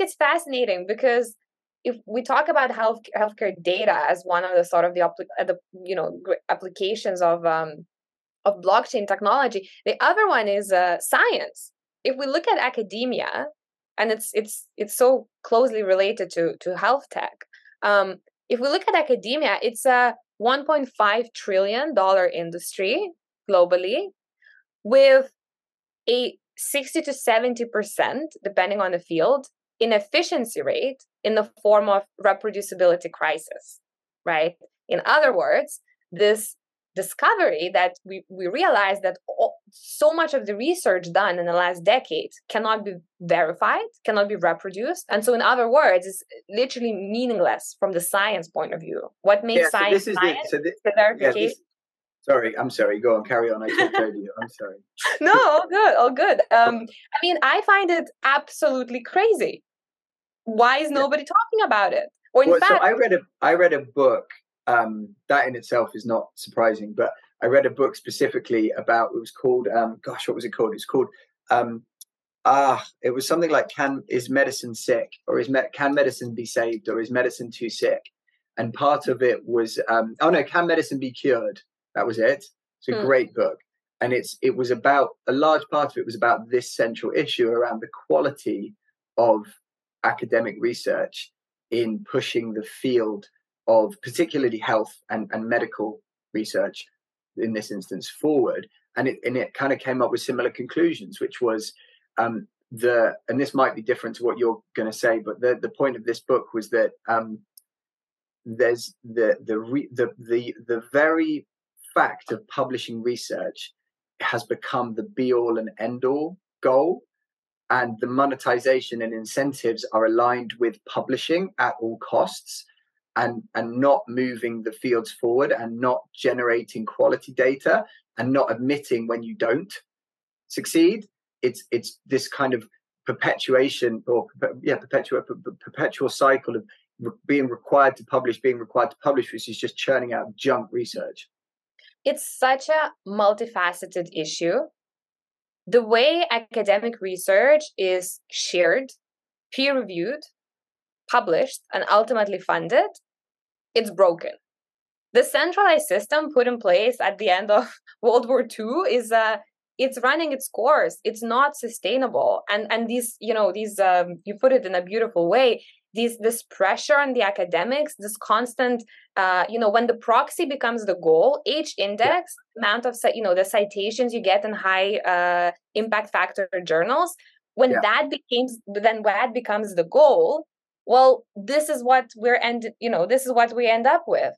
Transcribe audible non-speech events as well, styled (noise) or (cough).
it's fascinating because if we talk about health healthcare data as one of the sort of the, uh, the you know applications of um, of blockchain technology, the other one is uh, science. If we look at academia, and it's it's it's so closely related to to health tech. Um, if we look at academia, it's a 1.5 trillion dollar industry globally, with a 60 to 70 percent, depending on the field, inefficiency rate in the form of reproducibility crisis, right? In other words, this discovery that we, we realized that all, so much of the research done in the last decade cannot be verified, cannot be reproduced. And so, in other words, it's literally meaningless from the science point of view. What makes yeah, so science this is science the, so this, the verification. Yeah, this, sorry, I'm sorry. Go on, carry on. I talked over you. I'm sorry. (laughs) no, all good, all good. Um, I mean, I find it absolutely crazy. Why is nobody talking about it? Or in well, fact, so I read a I read a book um, that in itself is not surprising. But I read a book specifically about it was called um, gosh, what was it called? It's called um, ah, it was something like can is medicine sick or is me- can medicine be saved or is medicine too sick? And part of it was um, oh no, can medicine be cured? That was it. It's a hmm. great book. And it's it was about a large part of it was about this central issue around the quality of academic research in pushing the field of particularly health and, and medical research in this instance forward. And it, and it kind of came up with similar conclusions which was um, the and this might be different to what you're going to say but the, the point of this book was that um, there's the the, re, the the the very fact of publishing research has become the be all and end all goal and the monetization and incentives are aligned with publishing at all costs and and not moving the fields forward and not generating quality data and not admitting when you don't succeed. It's it's this kind of perpetuation or yeah perpetual perpetual cycle of being required to publish being required to publish which is just churning out junk research. It's such a multifaceted issue the way academic research is shared peer reviewed published and ultimately funded, it's broken. The centralized system put in place at the end of (laughs) World War II is uh, it's running its course. It's not sustainable, and and these you know these um, you put it in a beautiful way. These this pressure on the academics, this constant uh, you know when the proxy becomes the goal, H index amount of you know the citations you get in high uh, impact factor journals. When yeah. that becomes then that becomes the goal, well this is what we're end you know this is what we end up with